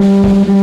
Música